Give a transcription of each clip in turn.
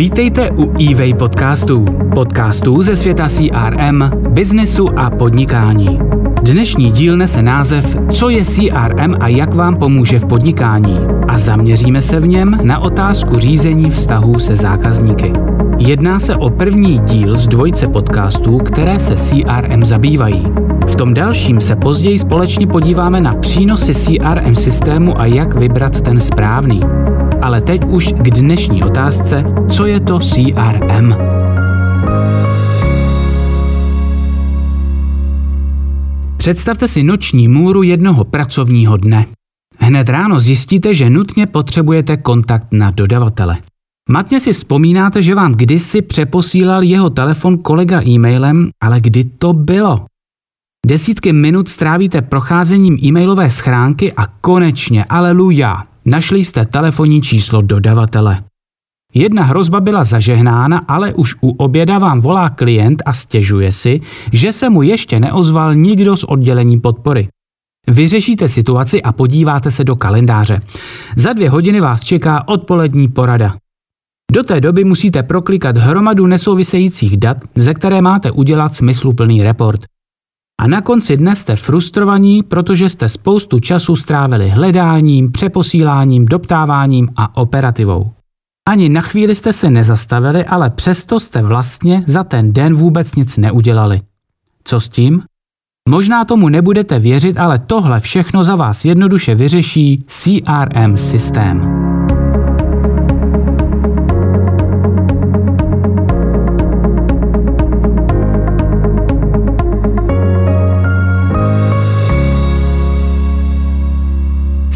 Vítejte u eWay podcastů. Podcastů ze světa CRM, biznesu a podnikání. Dnešní díl nese název Co je CRM a jak vám pomůže v podnikání. A zaměříme se v něm na otázku řízení vztahů se zákazníky. Jedná se o první díl z dvojce podcastů, které se CRM zabývají. V tom dalším se později společně podíváme na přínosy CRM systému a jak vybrat ten správný. Ale teď už k dnešní otázce, co je to CRM? Představte si noční můru jednoho pracovního dne. Hned ráno zjistíte, že nutně potřebujete kontakt na dodavatele. Matně si vzpomínáte, že vám kdysi přeposílal jeho telefon kolega e-mailem, ale kdy to bylo? Desítky minut strávíte procházením e-mailové schránky a konečně, aleluja, našli jste telefonní číslo dodavatele. Jedna hrozba byla zažehnána, ale už u oběda vám volá klient a stěžuje si, že se mu ještě neozval nikdo z oddělení podpory. Vyřešíte situaci a podíváte se do kalendáře. Za dvě hodiny vás čeká odpolední porada. Do té doby musíte proklikat hromadu nesouvisejících dat, ze které máte udělat smysluplný report. A na konci dne jste frustrovaní, protože jste spoustu času strávili hledáním, přeposíláním, doptáváním a operativou. Ani na chvíli jste se nezastavili, ale přesto jste vlastně za ten den vůbec nic neudělali. Co s tím? Možná tomu nebudete věřit, ale tohle všechno za vás jednoduše vyřeší CRM systém.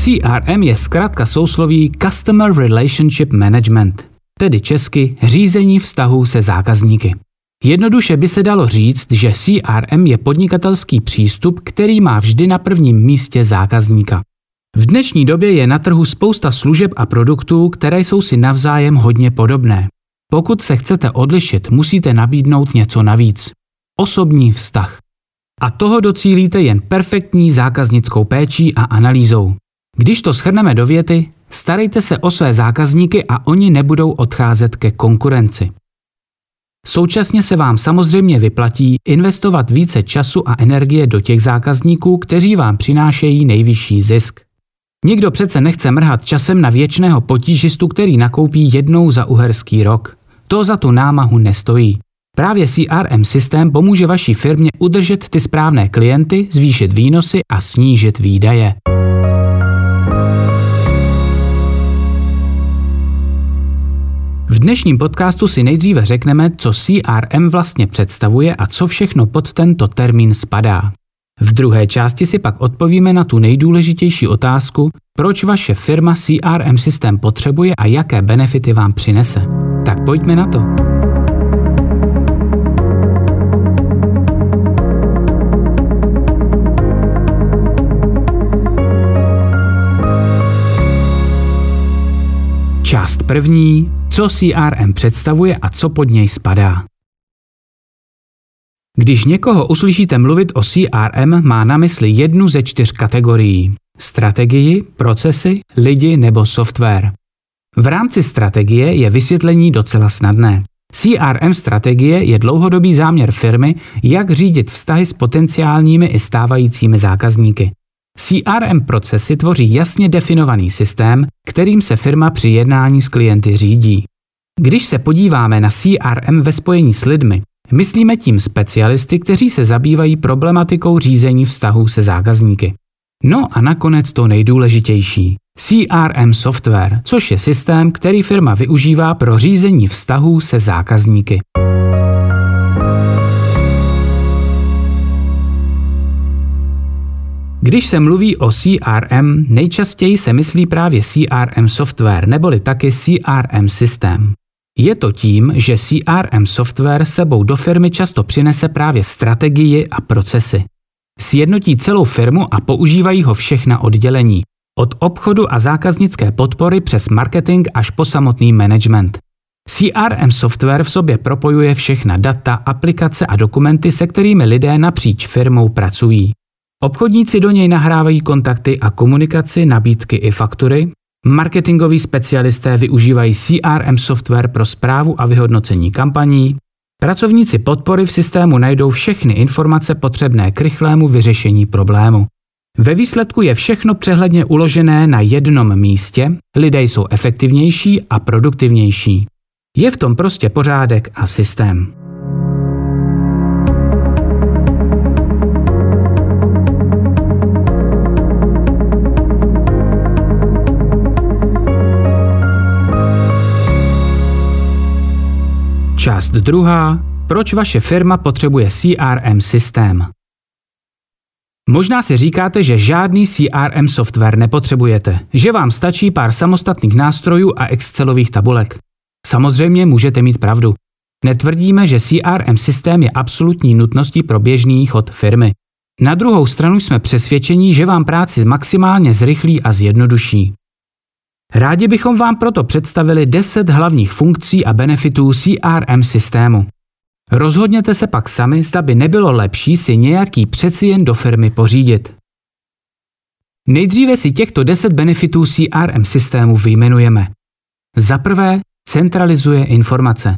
CRM je zkrátka sousloví Customer Relationship Management, tedy česky řízení vztahů se zákazníky. Jednoduše by se dalo říct, že CRM je podnikatelský přístup, který má vždy na prvním místě zákazníka. V dnešní době je na trhu spousta služeb a produktů, které jsou si navzájem hodně podobné. Pokud se chcete odlišit, musíte nabídnout něco navíc. Osobní vztah. A toho docílíte jen perfektní zákaznickou péčí a analýzou. Když to schrneme do věty, starejte se o své zákazníky a oni nebudou odcházet ke konkurenci. Současně se vám samozřejmě vyplatí investovat více času a energie do těch zákazníků, kteří vám přinášejí nejvyšší zisk. Nikdo přece nechce mrhat časem na věčného potížistu, který nakoupí jednou za uherský rok. To za tu námahu nestojí. Právě CRM systém pomůže vaší firmě udržet ty správné klienty, zvýšit výnosy a snížit výdaje. V dnešním podcastu si nejdříve řekneme, co CRM vlastně představuje a co všechno pod tento termín spadá. V druhé části si pak odpovíme na tu nejdůležitější otázku, proč vaše firma CRM systém potřebuje a jaké benefity vám přinese. Tak pojďme na to. Část první co CRM představuje a co pod něj spadá. Když někoho uslyšíte mluvit o CRM, má na mysli jednu ze čtyř kategorií. Strategii, procesy, lidi nebo software. V rámci strategie je vysvětlení docela snadné. CRM strategie je dlouhodobý záměr firmy, jak řídit vztahy s potenciálními i stávajícími zákazníky. CRM procesy tvoří jasně definovaný systém, kterým se firma při jednání s klienty řídí. Když se podíváme na CRM ve spojení s lidmi, myslíme tím specialisty, kteří se zabývají problematikou řízení vztahů se zákazníky. No a nakonec to nejdůležitější. CRM software, což je systém, který firma využívá pro řízení vztahů se zákazníky. Když se mluví o CRM, nejčastěji se myslí právě CRM software neboli taky CRM systém. Je to tím, že CRM software sebou do firmy často přinese právě strategii a procesy. Sjednotí celou firmu a používají ho všechna oddělení, od obchodu a zákaznické podpory přes marketing až po samotný management. CRM software v sobě propojuje všechna data, aplikace a dokumenty, se kterými lidé napříč firmou pracují. Obchodníci do něj nahrávají kontakty a komunikaci, nabídky i faktury, Marketingoví specialisté využívají CRM software pro zprávu a vyhodnocení kampaní. Pracovníci podpory v systému najdou všechny informace potřebné k rychlému vyřešení problému. Ve výsledku je všechno přehledně uložené na jednom místě, lidé jsou efektivnější a produktivnější. Je v tom prostě pořádek a systém. Část druhá. Proč vaše firma potřebuje CRM systém? Možná si říkáte, že žádný CRM software nepotřebujete, že vám stačí pár samostatných nástrojů a Excelových tabulek. Samozřejmě můžete mít pravdu. Netvrdíme, že CRM systém je absolutní nutností pro běžný chod firmy. Na druhou stranu jsme přesvědčení, že vám práci maximálně zrychlí a zjednoduší. Rádi bychom vám proto představili 10 hlavních funkcí a benefitů CRM systému. Rozhodněte se pak sami, zda by nebylo lepší si nějaký přeci jen do firmy pořídit. Nejdříve si těchto 10 benefitů CRM systému vyjmenujeme. Za prvé, centralizuje informace.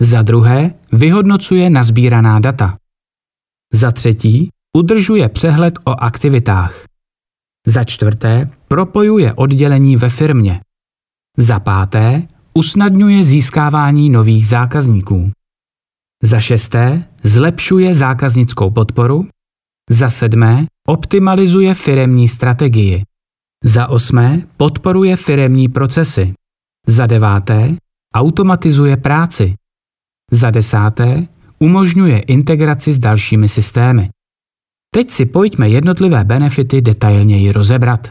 Za druhé, vyhodnocuje nazbíraná data. Za třetí, udržuje přehled o aktivitách. Za čtvrté, propojuje oddělení ve firmě. Za páté, usnadňuje získávání nových zákazníků. Za šesté, zlepšuje zákaznickou podporu. Za sedmé, optimalizuje firemní strategii. Za osmé, podporuje firemní procesy. Za deváté, automatizuje práci. Za desáté, umožňuje integraci s dalšími systémy. Teď si pojďme jednotlivé benefity detailněji rozebrat.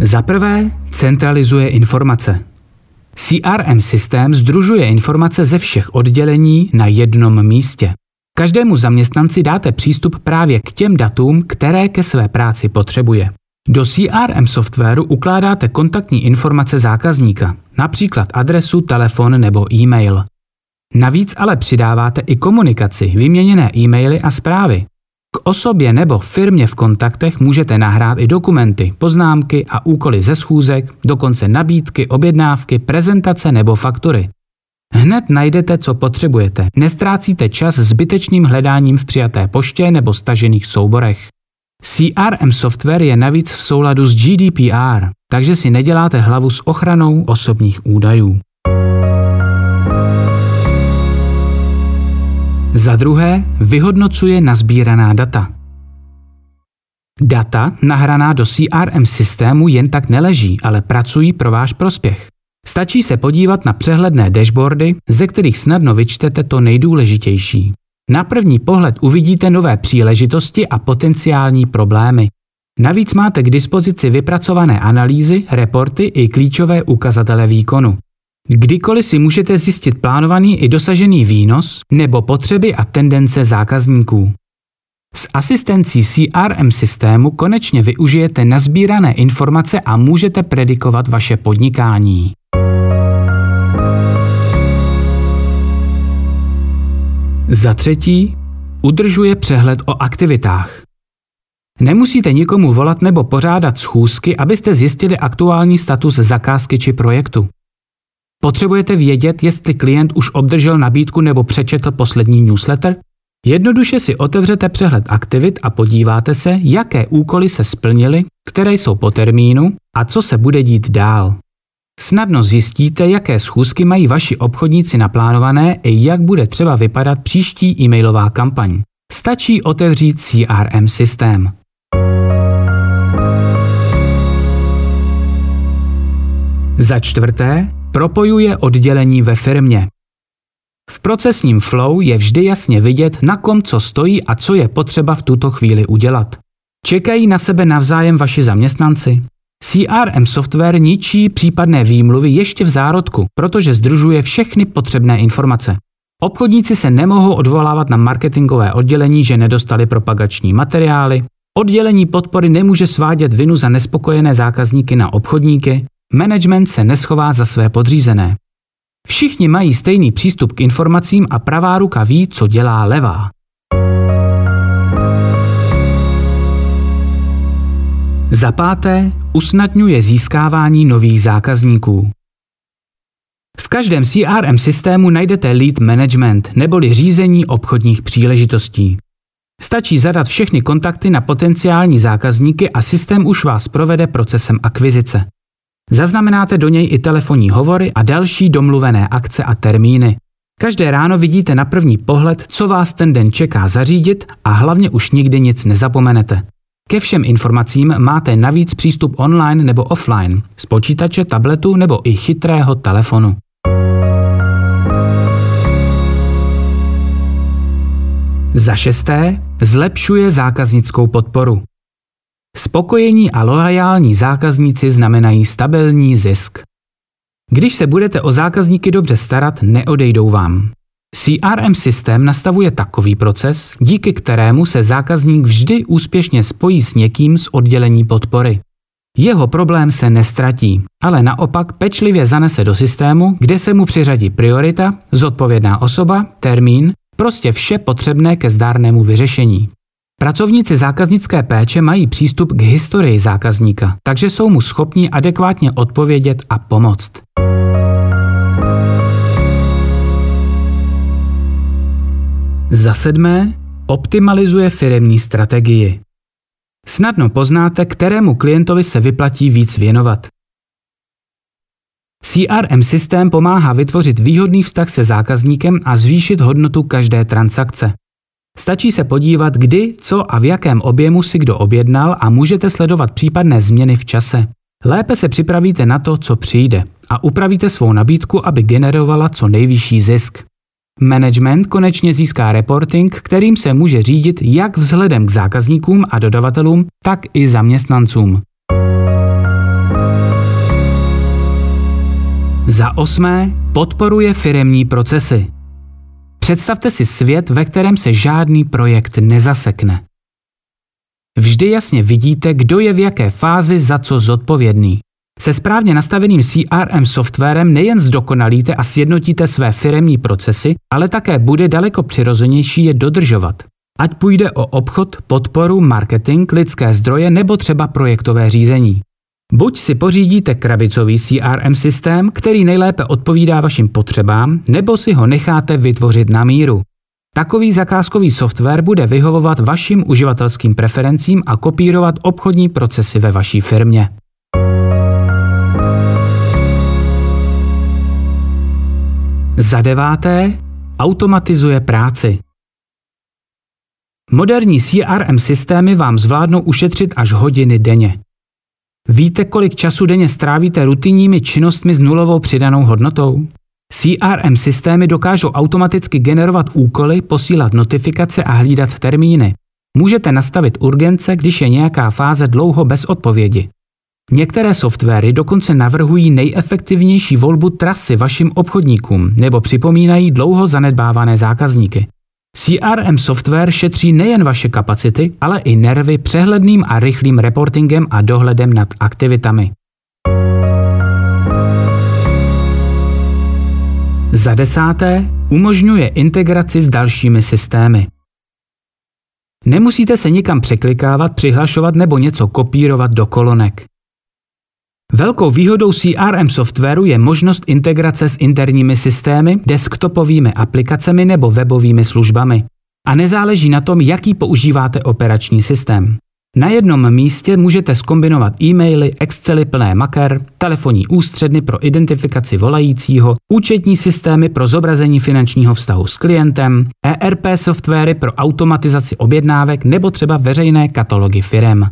Za prvé, centralizuje informace. CRM systém združuje informace ze všech oddělení na jednom místě. Každému zaměstnanci dáte přístup právě k těm datům, které ke své práci potřebuje. Do CRM softwaru ukládáte kontaktní informace zákazníka, například adresu, telefon nebo e-mail. Navíc ale přidáváte i komunikaci, vyměněné e-maily a zprávy. K osobě nebo firmě v kontaktech můžete nahrát i dokumenty, poznámky a úkoly ze schůzek, dokonce nabídky, objednávky, prezentace nebo faktury. Hned najdete, co potřebujete. Nestrácíte čas zbytečným hledáním v přijaté poště nebo stažených souborech. CRM software je navíc v souladu s GDPR, takže si neděláte hlavu s ochranou osobních údajů. Za druhé, vyhodnocuje nazbíraná data. Data nahraná do CRM systému jen tak neleží, ale pracují pro váš prospěch. Stačí se podívat na přehledné dashboardy, ze kterých snadno vyčtete to nejdůležitější. Na první pohled uvidíte nové příležitosti a potenciální problémy. Navíc máte k dispozici vypracované analýzy, reporty i klíčové ukazatele výkonu. Kdykoliv si můžete zjistit plánovaný i dosažený výnos nebo potřeby a tendence zákazníků. S asistencí CRM systému konečně využijete nazbírané informace a můžete predikovat vaše podnikání. Za třetí, udržuje přehled o aktivitách. Nemusíte nikomu volat nebo pořádat schůzky, abyste zjistili aktuální status zakázky či projektu. Potřebujete vědět, jestli klient už obdržel nabídku nebo přečetl poslední newsletter? Jednoduše si otevřete přehled aktivit a podíváte se, jaké úkoly se splnily, které jsou po termínu a co se bude dít dál. Snadno zjistíte, jaké schůzky mají vaši obchodníci naplánované i jak bude třeba vypadat příští e-mailová kampaň. Stačí otevřít CRM systém. Za čtvrté, propojuje oddělení ve firmě. V procesním flow je vždy jasně vidět, na kom co stojí a co je potřeba v tuto chvíli udělat. Čekají na sebe navzájem vaši zaměstnanci? CRM software ničí případné výmluvy ještě v zárodku, protože združuje všechny potřebné informace. Obchodníci se nemohou odvolávat na marketingové oddělení, že nedostali propagační materiály. Oddělení podpory nemůže svádět vinu za nespokojené zákazníky na obchodníky. Management se neschová za své podřízené. Všichni mají stejný přístup k informacím a pravá ruka ví, co dělá levá. Za páté, usnadňuje získávání nových zákazníků. V každém CRM systému najdete lead management neboli řízení obchodních příležitostí. Stačí zadat všechny kontakty na potenciální zákazníky a systém už vás provede procesem akvizice. Zaznamenáte do něj i telefonní hovory a další domluvené akce a termíny. Každé ráno vidíte na první pohled, co vás ten den čeká zařídit a hlavně už nikdy nic nezapomenete. Ke všem informacím máte navíc přístup online nebo offline, z počítače, tabletu nebo i chytrého telefonu. Za šesté, zlepšuje zákaznickou podporu. Spokojení a loajální zákazníci znamenají stabilní zisk. Když se budete o zákazníky dobře starat, neodejdou vám. CRM systém nastavuje takový proces, díky kterému se zákazník vždy úspěšně spojí s někým z oddělení podpory. Jeho problém se nestratí, ale naopak pečlivě zanese do systému, kde se mu přiřadí priorita, zodpovědná osoba, termín, prostě vše potřebné ke zdárnému vyřešení. Pracovníci zákaznické péče mají přístup k historii zákazníka, takže jsou mu schopni adekvátně odpovědět a pomoct. Za sedmé, optimalizuje firemní strategii. Snadno poznáte, kterému klientovi se vyplatí víc věnovat. CRM systém pomáhá vytvořit výhodný vztah se zákazníkem a zvýšit hodnotu každé transakce. Stačí se podívat, kdy, co a v jakém objemu si kdo objednal a můžete sledovat případné změny v čase. Lépe se připravíte na to, co přijde a upravíte svou nabídku, aby generovala co nejvyšší zisk. Management konečně získá reporting, kterým se může řídit jak vzhledem k zákazníkům a dodavatelům, tak i zaměstnancům. Za osmé, podporuje firemní procesy. Představte si svět, ve kterém se žádný projekt nezasekne. Vždy jasně vidíte, kdo je v jaké fázi za co zodpovědný. Se správně nastaveným CRM softwarem nejen zdokonalíte a sjednotíte své firemní procesy, ale také bude daleko přirozenější je dodržovat. Ať půjde o obchod, podporu, marketing, lidské zdroje nebo třeba projektové řízení. Buď si pořídíte krabicový CRM systém, který nejlépe odpovídá vašim potřebám, nebo si ho necháte vytvořit na míru. Takový zakázkový software bude vyhovovat vašim uživatelským preferencím a kopírovat obchodní procesy ve vaší firmě. Za deváté, automatizuje práci. Moderní CRM systémy vám zvládnou ušetřit až hodiny denně. Víte, kolik času denně strávíte rutinními činnostmi s nulovou přidanou hodnotou? CRM systémy dokážou automaticky generovat úkoly, posílat notifikace a hlídat termíny. Můžete nastavit urgence, když je nějaká fáze dlouho bez odpovědi. Některé softwary dokonce navrhují nejefektivnější volbu trasy vašim obchodníkům nebo připomínají dlouho zanedbávané zákazníky. CRM software šetří nejen vaše kapacity, ale i nervy přehledným a rychlým reportingem a dohledem nad aktivitami. Za desáté, umožňuje integraci s dalšími systémy. Nemusíte se nikam překlikávat, přihlašovat nebo něco kopírovat do kolonek. Velkou výhodou CRM softwaru je možnost integrace s interními systémy, desktopovými aplikacemi nebo webovými službami. A nezáleží na tom, jaký používáte operační systém. Na jednom místě můžete skombinovat e-maily, Excely plné maker, telefonní ústředny pro identifikaci volajícího, účetní systémy pro zobrazení finančního vztahu s klientem, ERP softwary pro automatizaci objednávek nebo třeba veřejné katalogy firem.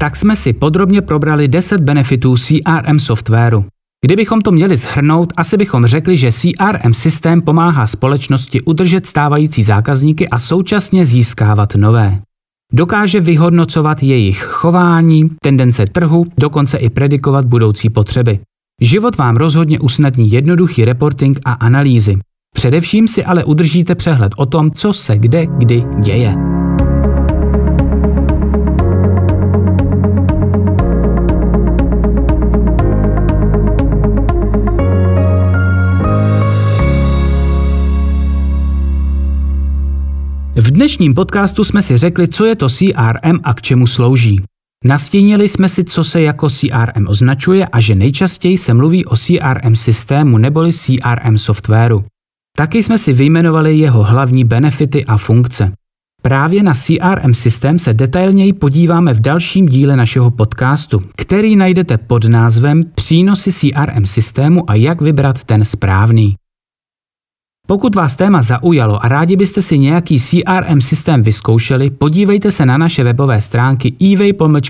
Tak jsme si podrobně probrali 10 benefitů CRM softwaru. Kdybychom to měli shrnout, asi bychom řekli, že CRM systém pomáhá společnosti udržet stávající zákazníky a současně získávat nové. Dokáže vyhodnocovat jejich chování, tendence trhu, dokonce i predikovat budoucí potřeby. Život vám rozhodně usnadní jednoduchý reporting a analýzy. Především si ale udržíte přehled o tom, co se kde kdy děje. Dnešním podcastu jsme si řekli, co je to CRM a k čemu slouží. Nastínili jsme si, co se jako CRM označuje a že nejčastěji se mluví o CRM systému neboli CRM softwaru. Taky jsme si vyjmenovali jeho hlavní benefity a funkce. Právě na CRM systém se detailněji podíváme v dalším díle našeho podcastu, který najdete pod názvem Přínosy CRM systému a jak vybrat ten správný. Pokud vás téma zaujalo a rádi byste si nějaký CRM systém vyzkoušeli, podívejte se na naše webové stránky evay-crm.cz.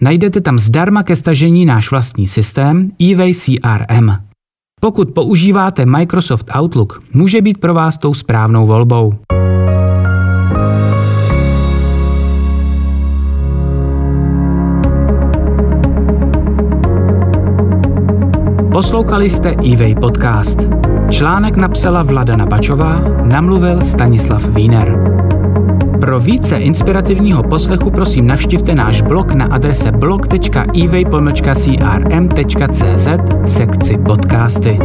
Najdete tam zdarma ke stažení náš vlastní systém eWay CRM. Pokud používáte Microsoft Outlook, může být pro vás tou správnou volbou. Poslouchali jste eWay podcast. Článek napsala Vlada Nabačová, namluvil Stanislav Wiener. Pro více inspirativního poslechu prosím navštivte náš blog na adrese blog.evay.crm.cz sekci podcasty.